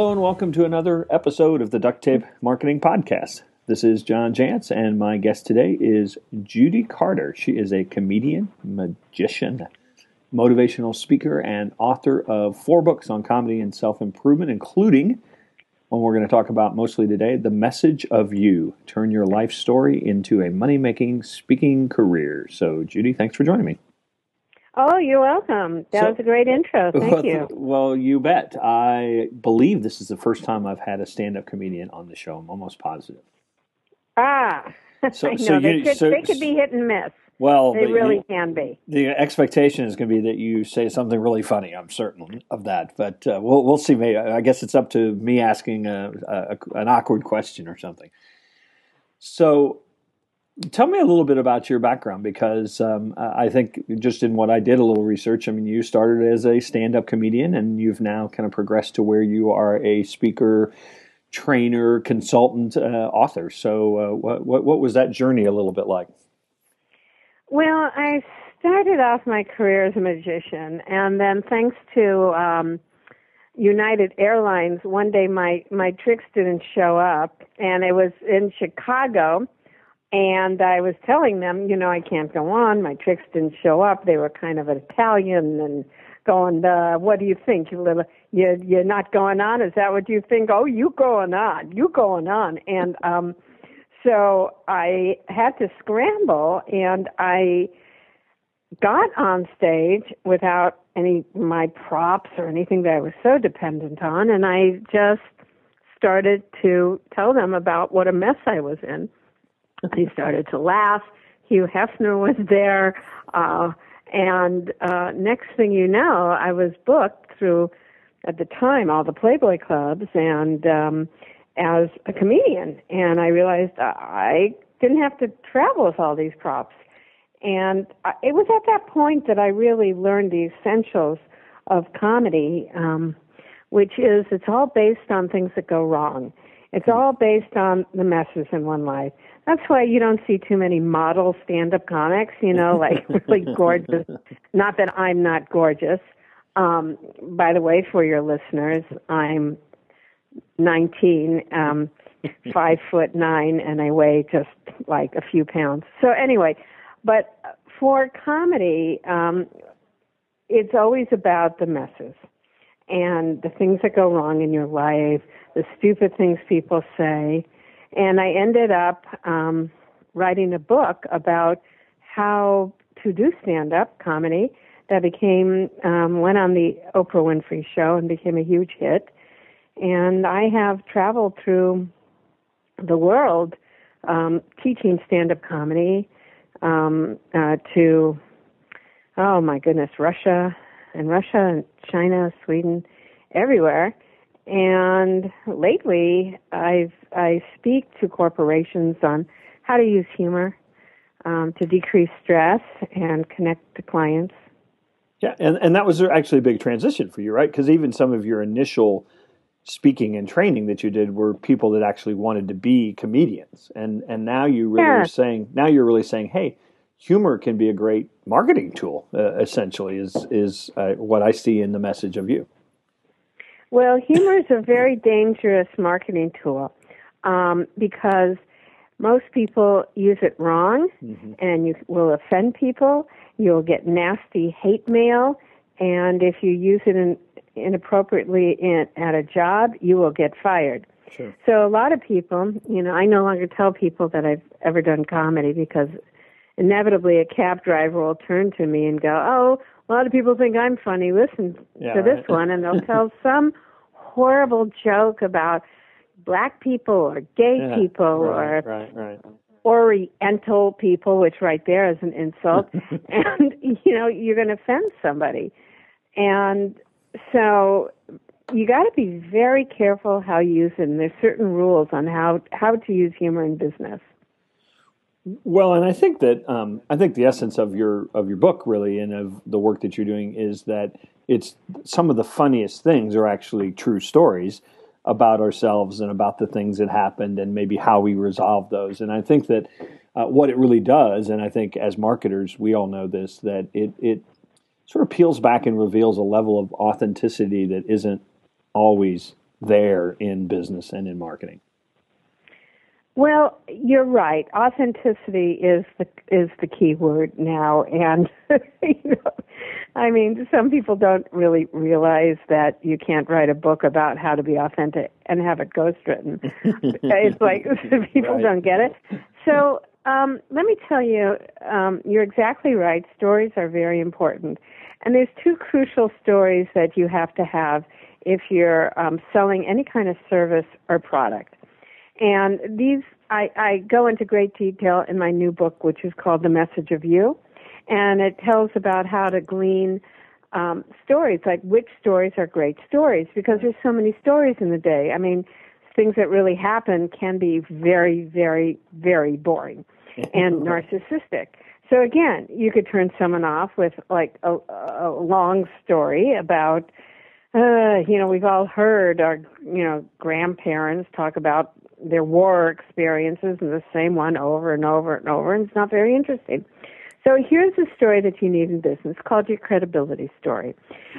Hello and welcome to another episode of the Duct Tape Marketing Podcast. This is John Jantsch, and my guest today is Judy Carter. She is a comedian, magician, motivational speaker, and author of four books on comedy and self improvement, including one we're going to talk about mostly today The Message of You Turn Your Life Story into a Money Making Speaking Career. So, Judy, thanks for joining me. Oh, you're welcome. That so, was a great intro. Thank well, you. Well, you bet. I believe this is the first time I've had a stand up comedian on the show. I'm almost positive. Ah, so. So they, could, so, they could be hit and miss. Well, they really you, can be. The expectation is going to be that you say something really funny. I'm certain of that, but uh, we'll we'll see. Maybe I guess it's up to me asking a, a, an awkward question or something. So, tell me a little bit about your background because um, I think just in what I did a little research. I mean, you started as a stand-up comedian, and you've now kind of progressed to where you are a speaker trainer, consultant, uh, author. So, uh, what, what, what was that journey a little bit like? Well, I started off my career as a magician, and then thanks to um, United Airlines, one day my my tricks didn't show up, and it was in Chicago. And I was telling them, you know, I can't go on. My tricks didn't show up. They were kind of Italian and going, uh, what do you think? You little, you you're not going on? Is that what you think? Oh, you going on? You going on? And um, so I had to scramble and I got on stage without any my props or anything that I was so dependent on and I just started to tell them about what a mess I was in. They started to laugh. Hugh Hefner was there. Uh, and uh, next thing you know, I was booked through, at the time, all the Playboy clubs and um, as a comedian, and I realized I didn't have to travel with all these props. And it was at that point that I really learned the essentials of comedy, um, which is it's all based on things that go wrong. It's all based on the messes in one life. That's why you don't see too many model stand-up comics, you know, like really gorgeous. Not that I'm not gorgeous. Um, by the way, for your listeners, I'm 19, um, five foot nine, and I weigh just like a few pounds. So anyway, but for comedy, um, it's always about the messes and the things that go wrong in your life, the stupid things people say. And I ended up um, writing a book about how to do stand up comedy that became um, went on the Oprah Winfrey show and became a huge hit. And I have traveled through the world um, teaching stand up comedy um, uh, to, oh my goodness, Russia and Russia and China, Sweden, everywhere. And lately, I've I speak to corporations on how to use humor um, to decrease stress and connect to clients. Yeah, and, and that was actually a big transition for you, right? Because even some of your initial speaking and training that you did were people that actually wanted to be comedians and and now you really yeah. are saying now you're really saying hey humor can be a great marketing tool uh, essentially is is uh, what i see in the message of you well humor is a very dangerous marketing tool um, because most people use it wrong mm-hmm. and you will offend people you'll get nasty hate mail and if you use it in inappropriately in, at a job, you will get fired. Sure. So a lot of people, you know, I no longer tell people that I've ever done comedy because inevitably a cab driver will turn to me and go, "Oh, a lot of people think I'm funny. Listen yeah, to this one," and they'll tell some horrible joke about black people or gay yeah, people right, or right, right. Oriental people, which right there is an insult, and you know you're going to offend somebody. And so you got to be very careful how you use it. And there's certain rules on how how to use humor in business. Well, and I think that um, I think the essence of your of your book really and of the work that you're doing is that it's some of the funniest things are actually true stories about ourselves and about the things that happened and maybe how we resolve those. And I think that uh, what it really does, and I think as marketers we all know this, that it it sort of peels back and reveals a level of authenticity that isn't always there in business and in marketing? Well, you're right. Authenticity is the is the key word now, and you know, I mean, some people don't really realize that you can't write a book about how to be authentic and have it ghostwritten. it's like people right. don't get it. So um, let me tell you, um, you're exactly right. Stories are very important, and there's two crucial stories that you have to have if you're um, selling any kind of service or product. And these, I, I go into great detail in my new book, which is called The Message of You. And it tells about how to glean um, stories, like which stories are great stories, because there's so many stories in the day. I mean, things that really happen can be very, very, very boring and narcissistic. So again, you could turn someone off with like a, a long story about, uh, you know, we've all heard our, you know, grandparents talk about their war experiences and the same one over and over and over, and it's not very interesting. So here's a story that you need in business called your credibility story.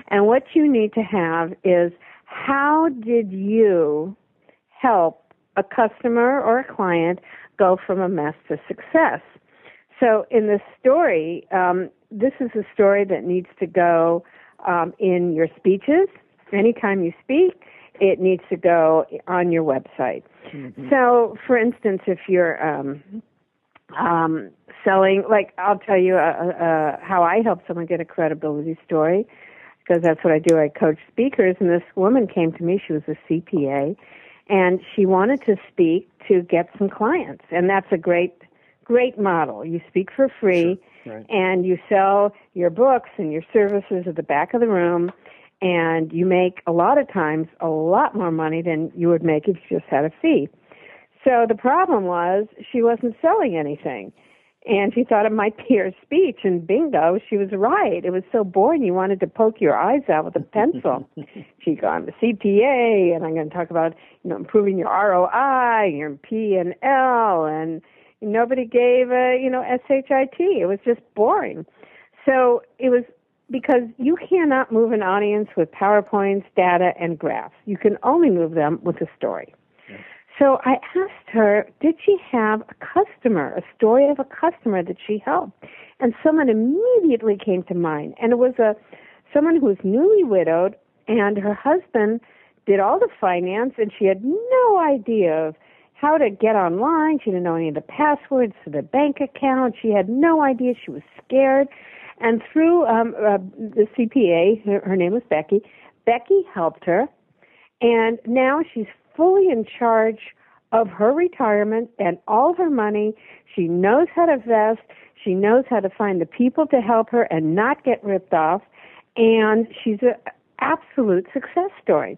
And what you need to have is how did you help a customer or a client go from a mess to success? So in this story, um, this is a story that needs to go um, in your speeches. Anytime you speak, it needs to go on your website. Mm-hmm. So, for instance, if you're um, um, selling, like I'll tell you uh, uh, how I help someone get a credibility story because that's what I do. I coach speakers, and this woman came to me. She was a CPA, and she wanted to speak to get some clients, and that's a great, great model. You speak for free, sure. right. and you sell your books and your services at the back of the room and you make a lot of times a lot more money than you would make if you just had a fee. So the problem was she wasn't selling anything. And she thought it might be her speech, and bingo, she was right. It was so boring you wanted to poke your eyes out with a pencil. she go, I'm a CPA, and I'm going to talk about you know improving your ROI, your P and L, and nobody gave a you know shit. It was just boring. So it was because you cannot move an audience with PowerPoints, data, and graphs. You can only move them with a story. So I asked her, did she have a customer, a story of a customer that she helped? And someone immediately came to mind. And it was a someone who was newly widowed and her husband did all the finance and she had no idea of how to get online. She didn't know any of the passwords to the bank account. She had no idea. She was scared. And through um, uh, the CPA, her, her name was Becky, Becky helped her, and now she's fully in charge of her retirement and all of her money. She knows how to invest. She knows how to find the people to help her and not get ripped off. And she's an absolute success story.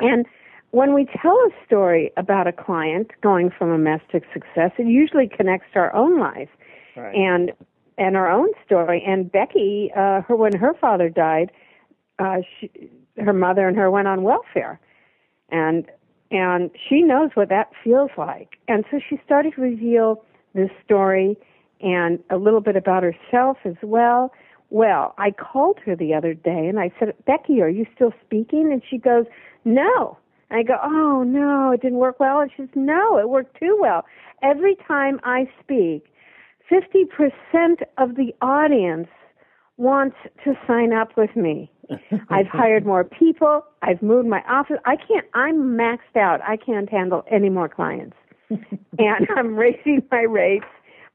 And when we tell a story about a client going from a mess to success, it usually connects to our own life. Right. And and our own story. And Becky, uh, her when her father died, uh, she, her mother and her went on welfare, and and she knows what that feels like. And so she started to reveal this story and a little bit about herself as well. Well, I called her the other day and I said, Becky, are you still speaking? And she goes, No. And I go, Oh no, it didn't work well. And she says, No, it worked too well. Every time I speak, 50% of the audience wants to sign up with me. I've hired more people. I've moved my office. I can't, I'm maxed out. I can't handle any more clients. and I'm raising my rates,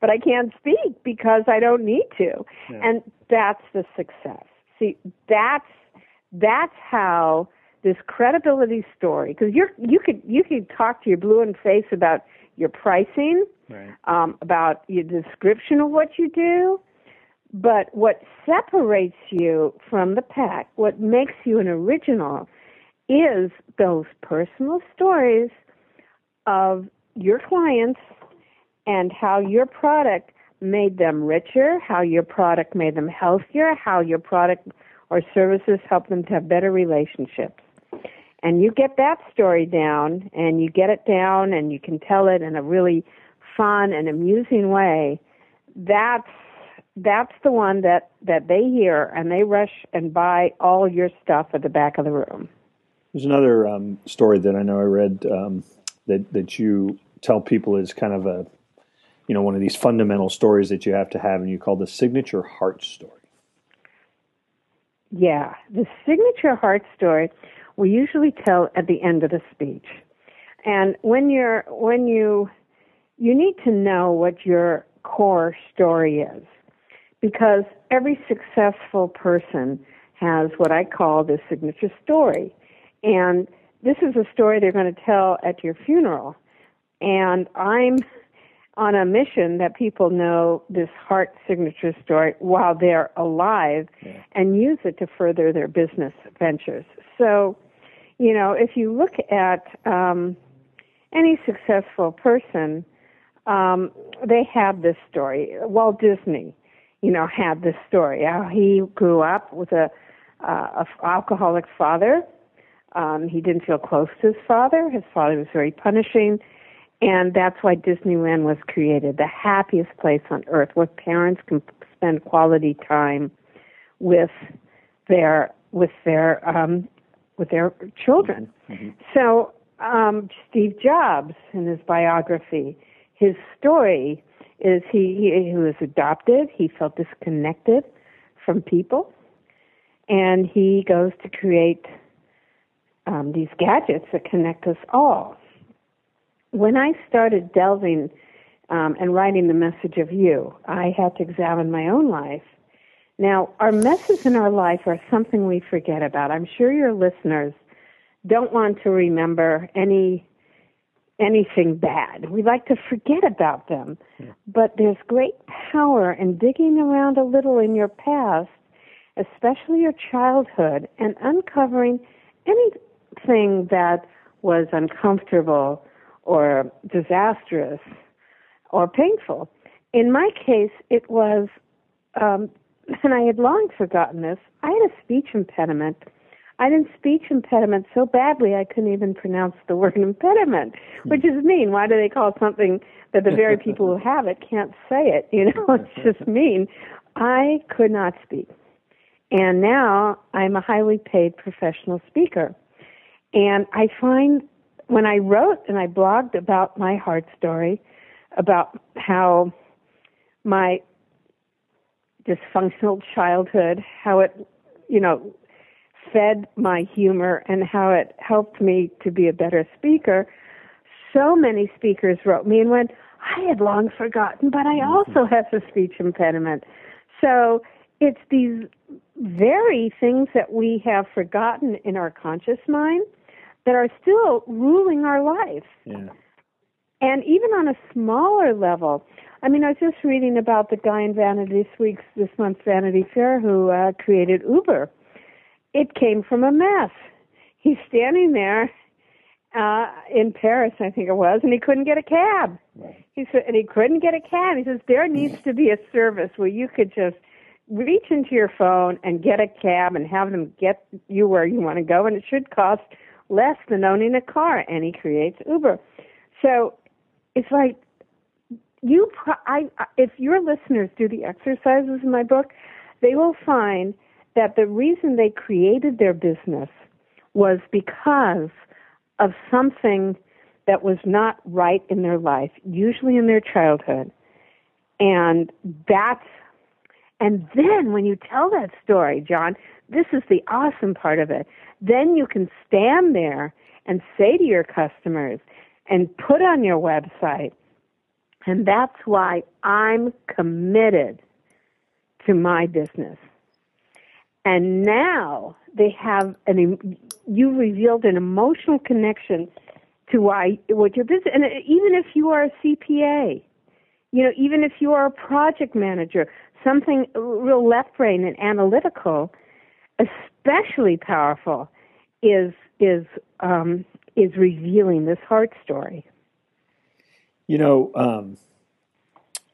but I can't speak because I don't need to. Yeah. And that's the success. See, that's, that's how this credibility story, because you're, you could, you could talk to your blue in face about your pricing, right. um, about your description of what you do. But what separates you from the pack, what makes you an original, is those personal stories of your clients and how your product made them richer, how your product made them healthier, how your product or services help them to have better relationships. And you get that story down and you get it down and you can tell it in a really fun and amusing way. That's that's the one that that they hear and they rush and buy all your stuff at the back of the room There's another um, story that I know I read um, that that you tell people is kind of a, you know, one of these fundamental stories that you have to have, and you call the signature heart story. Yeah, the signature heart story we usually tell at the end of the speech. And when you're when you you need to know what your core story is because every successful person has what I call the signature story. And this is a story they're going to tell at your funeral. And I'm on a mission that people know this heart signature story while they're alive yeah. and use it to further their business ventures. So, you know, if you look at um, any successful person, um, they have this story. Walt Disney, you know, had this story. How he grew up with a, uh, a alcoholic father. Um, he didn't feel close to his father. His father was very punishing, and that's why Disneyland was created, the happiest place on earth, where parents can spend quality time with their with their um, with their children. Mm-hmm. So um, Steve Jobs, in his biography, his story is he, he, was adopted. He felt disconnected from people, and he goes to create um, these gadgets that connect us all. When I started delving um, and writing the message of you, I had to examine my own life. Now, our messes in our life are something we forget about. I'm sure your listeners don't want to remember any anything bad. We like to forget about them. Yeah. But there's great power in digging around a little in your past, especially your childhood, and uncovering anything that was uncomfortable or disastrous or painful. In my case, it was, um, and I had long forgotten this, I had a speech impediment I a speech impediment so badly I couldn't even pronounce the word impediment, which is mean. Why do they call something that the very people who have it can't say it? You know, it's just mean. I could not speak. And now I'm a highly paid professional speaker. And I find when I wrote and I blogged about my heart story, about how my dysfunctional childhood, how it, you know, fed my humor and how it helped me to be a better speaker, so many speakers wrote me and went, I had long forgotten, but I mm-hmm. also have a speech impediment. So it's these very things that we have forgotten in our conscious mind that are still ruling our life. Yeah. And even on a smaller level, I mean, I was just reading about the guy in Vanity this week's this month's Vanity Fair who uh, created Uber, it came from a mess. He's standing there uh in Paris, I think it was, and he couldn't get a cab. He said, and he couldn't get a cab. He says there needs to be a service where you could just reach into your phone and get a cab and have them get you where you want to go, and it should cost less than owning a car. And he creates Uber. So it's like you. Pro- I if your listeners do the exercises in my book, they will find that the reason they created their business was because of something that was not right in their life, usually in their childhood. And that's, and then when you tell that story, John, this is the awesome part of it. Then you can stand there and say to your customers and put on your website, and that's why I'm committed to my business. And now they have an, you revealed an emotional connection to why, what your business, and even if you are a CPA, you know, even if you are a project manager, something real left brain and analytical, especially powerful, is is um, is revealing this heart story. You know, um,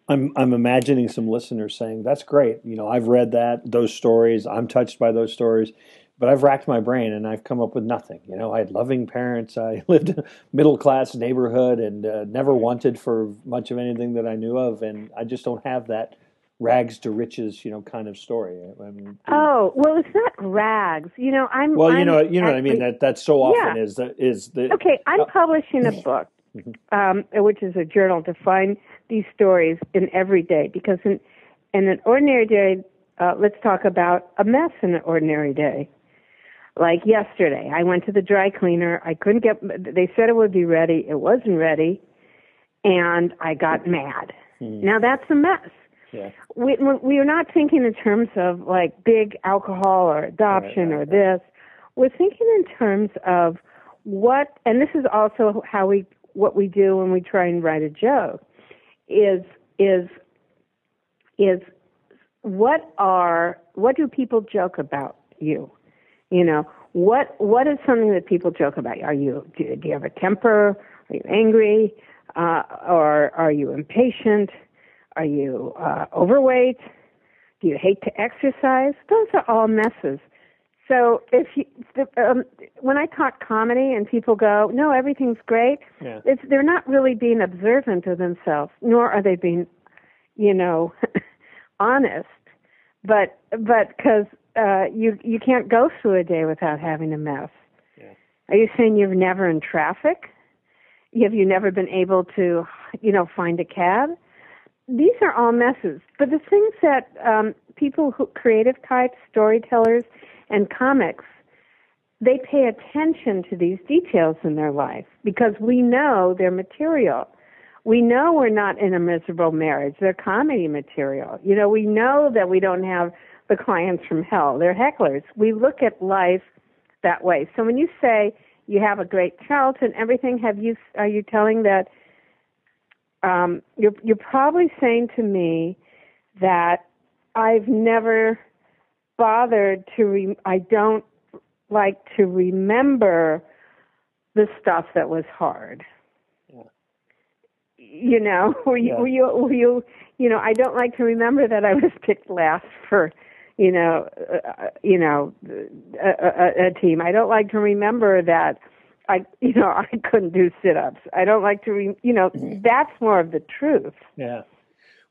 I'm I'm imagining some listeners saying, "That's great. You know, I've read that those stories. I'm touched by those stories." But I've racked my brain and I've come up with nothing. You know, I had loving parents. I lived in a middle class neighborhood and uh, never wanted for much of anything that I knew of. And I just don't have that rags to riches, you know, kind of story. I mean, oh well, it's not rags. You know, I'm. Well, I'm you know, you know actually, what I mean. That that so often yeah. is the is the. Okay, I'm uh, publishing a book, mm-hmm. um, which is a journal to find these stories in every day because in in an ordinary day, uh, let's talk about a mess in an ordinary day. Like yesterday, I went to the dry cleaner. I couldn't get. They said it would be ready. It wasn't ready, and I got mad. Mm. Now that's a mess. Yeah. We we are not thinking in terms of like big alcohol or adoption right, right, or this. We're thinking in terms of what, and this is also how we what we do when we try and write a joke, is is is what are what do people joke about you? You know what what is something that people joke about? Are you do, do you have a temper? Are you angry? Uh, or are you impatient? Are you uh, overweight? Do you hate to exercise? Those are all messes. So if you, the, um, when I talk comedy and people go, no, everything's great, yeah. it's, they're not really being observant of themselves, nor are they being, you know, honest. But but because uh, you you can't go through a day without having a mess. Yeah. Are you saying you've never in traffic? Have you never been able to, you know, find a cab? These are all messes. But the things that um, people who creative types, storytellers, and comics, they pay attention to these details in their life because we know they're material. We know we're not in a miserable marriage. They're comedy material. You know, we know that we don't have the clients from hell. They're hecklers. We look at life that way. So when you say you have a great childhood and everything, have you are you telling that um, you're you're probably saying to me that I've never bothered to re- I don't like to remember the stuff that was hard. Yeah. You know, were you, yeah. were you, were you, you know, I don't like to remember that I was picked last for, you know, uh, you know, a, a, a team. I don't like to remember that I, you know, I couldn't do sit-ups. I don't like to, re- you know, that's more of the truth. Yeah.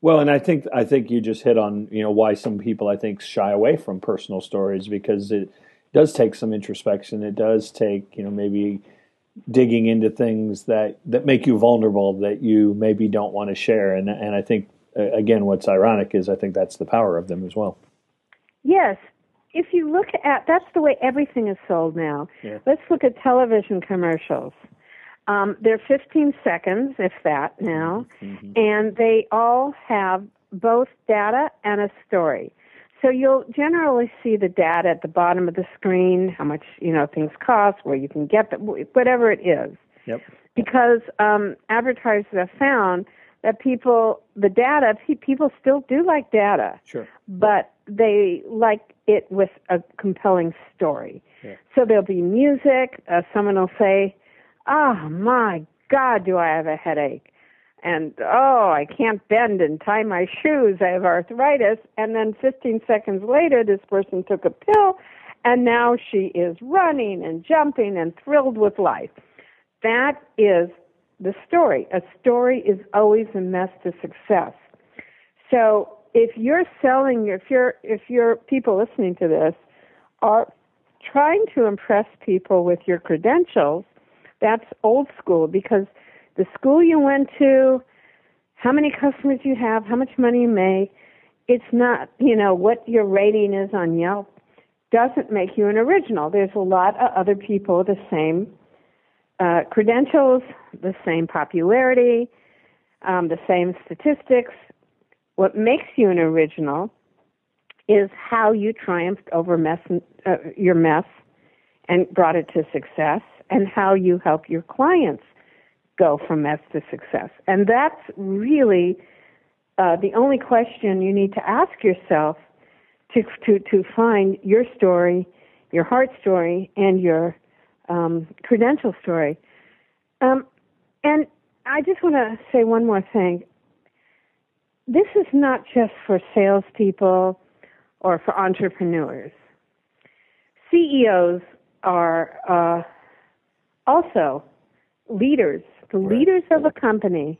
Well, and I think I think you just hit on you know why some people I think shy away from personal stories because it does take some introspection. It does take you know maybe digging into things that that make you vulnerable that you maybe don't want to share. And and I think again, what's ironic is I think that's the power of them as well. Yes, if you look at that's the way everything is sold now. Yeah. Let's look at television commercials. Um, they're 15 seconds, if that now, mm-hmm. and they all have both data and a story. So you'll generally see the data at the bottom of the screen, how much you know things cost, where you can get them, whatever it is. Yep. Because um, advertisers have found that people, the data, people still do like data, sure. but they like it with a compelling story. Yeah. So there'll be music. Uh, someone will say, "Oh my God, do I have a headache?" And oh, I can't bend and tie my shoes. I have arthritis. And then 15 seconds later, this person took a pill, and now she is running and jumping and thrilled with life. That is the story. A story is always a mess to success. So if you're selling, if you're if your people listening to this are trying to impress people with your credentials, that's old school because the school you went to, how many customers you have, how much money you make, it's not, you know, what your rating is on Yelp doesn't make you an original. There's a lot of other people with the same uh, credentials, the same popularity, um, the same statistics, what makes you an original is how you triumphed over mess, uh, your mess and brought it to success, and how you help your clients go from mess to success. And that's really uh, the only question you need to ask yourself to to to find your story, your heart story, and your um, credential story. Um, and I just want to say one more thing this is not just for salespeople or for entrepreneurs. CEOs are uh, also leaders. The right. leaders of a company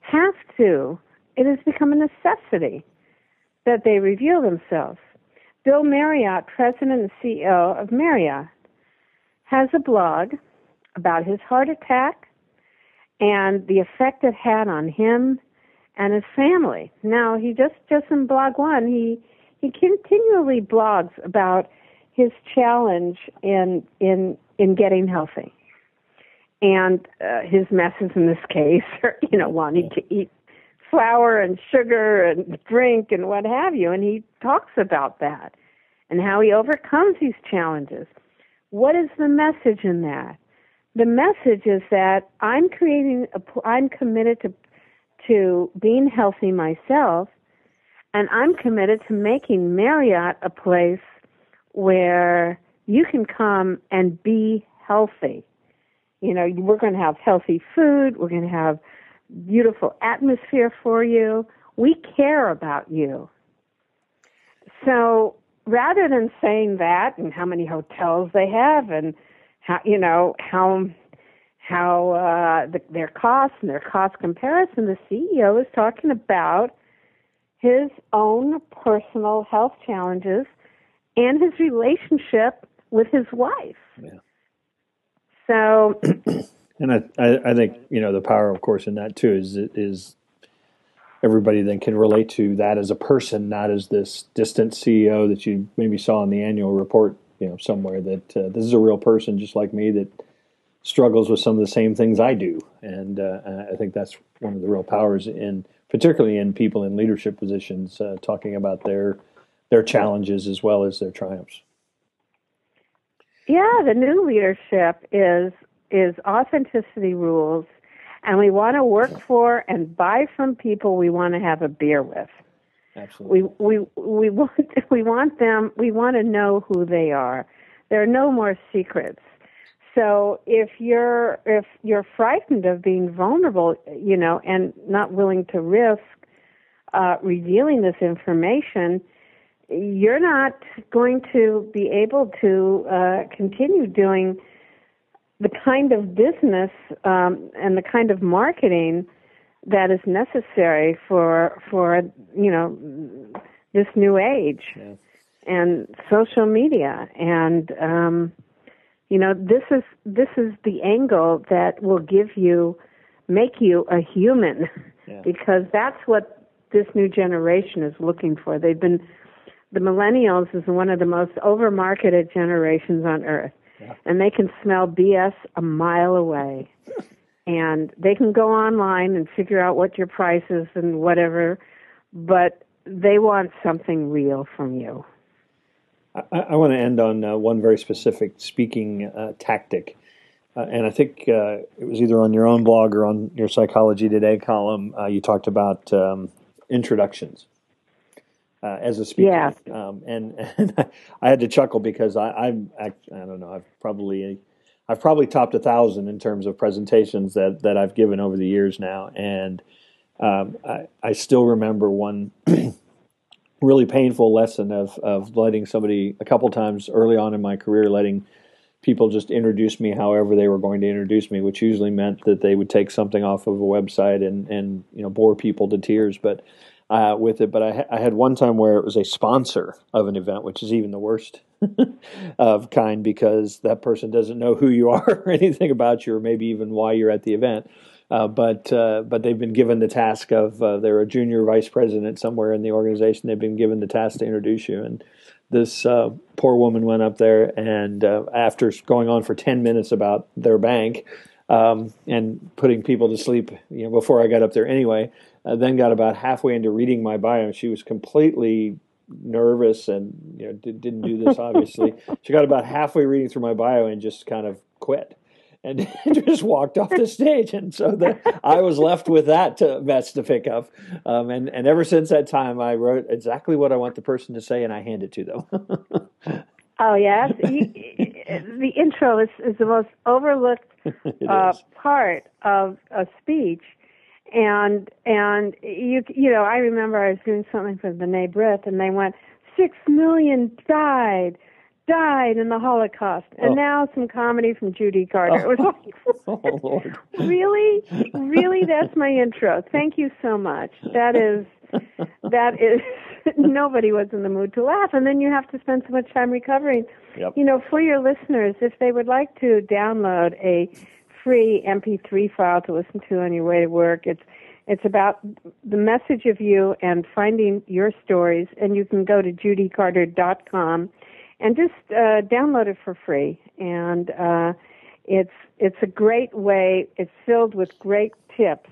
have to, it has become a necessity that they reveal themselves. Bill Marriott, president and CEO of Marriott, has a blog about his heart attack and the effect it had on him and his family. Now, he just just in blog one, he he continually blogs about his challenge in in in getting healthy and uh, his messes in this case are you know wanting to eat flour and sugar and drink and what have you and he talks about that and how he overcomes these challenges what is the message in that the message is that i'm creating a i'm committed to to being healthy myself and i'm committed to making marriott a place where you can come and be healthy. You know, we're going to have healthy food, we're going to have beautiful atmosphere for you. We care about you. So rather than saying that and how many hotels they have and how you know how how uh, the, their costs and their cost comparison, the CEO is talking about his own personal health challenges and his relationship with his wife. Yeah. So, and I, I, I think you know the power, of course, in that too is is everybody then can relate to that as a person, not as this distant CEO that you maybe saw in the annual report, you know, somewhere. That uh, this is a real person just like me that struggles with some of the same things I do, and uh, I think that's one of the real powers in, particularly in people in leadership positions, uh, talking about their their challenges as well as their triumphs. Yeah, the new leadership is is authenticity rules, and we want to work for and buy from people we want to have a beer with. Absolutely. We we we want we want them. We want to know who they are. There are no more secrets. So if you're if you're frightened of being vulnerable, you know, and not willing to risk uh, revealing this information, you're not going to be able to uh, continue doing the kind of business um, and the kind of marketing that is necessary for for you know this new age and social media. And um, you know this is this is the angle that will give you make you a human yeah. because that's what this new generation is looking for. They've been the millennials is one of the most overmarketed generations on earth. Yeah. And they can smell BS a mile away. and they can go online and figure out what your price is and whatever, but they want something real from you. I, I want to end on uh, one very specific speaking uh, tactic. Uh, and I think uh, it was either on your own blog or on your Psychology Today column. Uh, you talked about um, introductions uh, as a speaker. Yeah. Um, and, and I had to chuckle because I, I'm I, I don't know I've probably I've probably topped a thousand in terms of presentations that that I've given over the years now, and um, I, I still remember one really painful lesson of of letting somebody a couple times early on in my career letting people just introduce me however they were going to introduce me, which usually meant that they would take something off of a website and and you know bore people to tears, but uh, with it, but I, ha- I, had one time where it was a sponsor of an event, which is even the worst of kind because that person doesn't know who you are or anything about you, or maybe even why you're at the event. Uh, but uh, but they've been given the task of uh, they're a junior vice president somewhere in the organization. They've been given the task to introduce you, and this uh, poor woman went up there and uh, after going on for ten minutes about their bank um, and putting people to sleep, you know, before I got up there anyway uh, then got about halfway into reading my bio, and she was completely nervous and you know did, didn't do this obviously. she got about halfway reading through my bio and just kind of quit and just walked off the stage. And so the, I was left with that to, mess to pick up. Um, and, and ever since that time, I wrote exactly what I want the person to say and I hand it to them. oh, yes. the intro is, is the most overlooked uh, part of a speech and and you you know I remember I was doing something for the B'rith and they went six million died died in the Holocaust and oh. now some comedy from Judy Carter. Oh. It was like, oh, really, really, that's my intro. Thank you so much. That is that is nobody was in the mood to laugh, and then you have to spend so much time recovering. Yep. You know, for your listeners, if they would like to download a free MP3 file to listen to on your way to work, it's it's about the message of you and finding your stories, and you can go to judycarter.com and just uh, download it for free. And uh, it's it's a great way. It's filled with great tips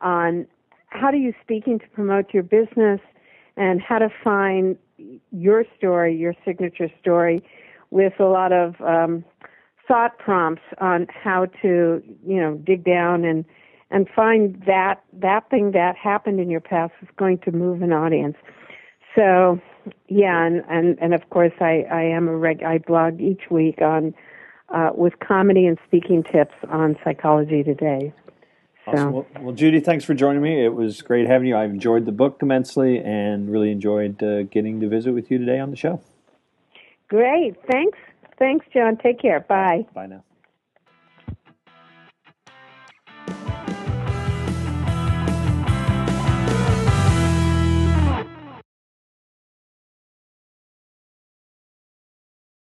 on how do you speaking to promote your business and how to find your story, your signature story, with a lot of um, thought prompts on how to you know dig down and and find that that thing that happened in your past is going to move an audience. So yeah, and and, and of course I I am a reg I blog each week on uh, with comedy and speaking tips on Psychology Today. So. Awesome. Well, well, Judy, thanks for joining me. It was great having you. I enjoyed the book immensely and really enjoyed uh, getting to visit with you today on the show. Great. Thanks. Thanks, John. Take care. Bye. Bye now.